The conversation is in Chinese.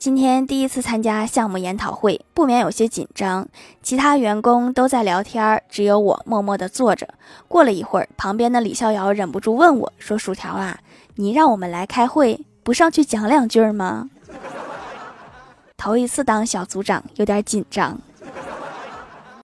今天第一次参加项目研讨会，不免有些紧张。其他员工都在聊天，只有我默默地坐着。过了一会儿，旁边的李逍遥忍不住问我说：「薯条啊，你让我们来开会，不上去讲两句吗？」头一次当小组长，有点紧张。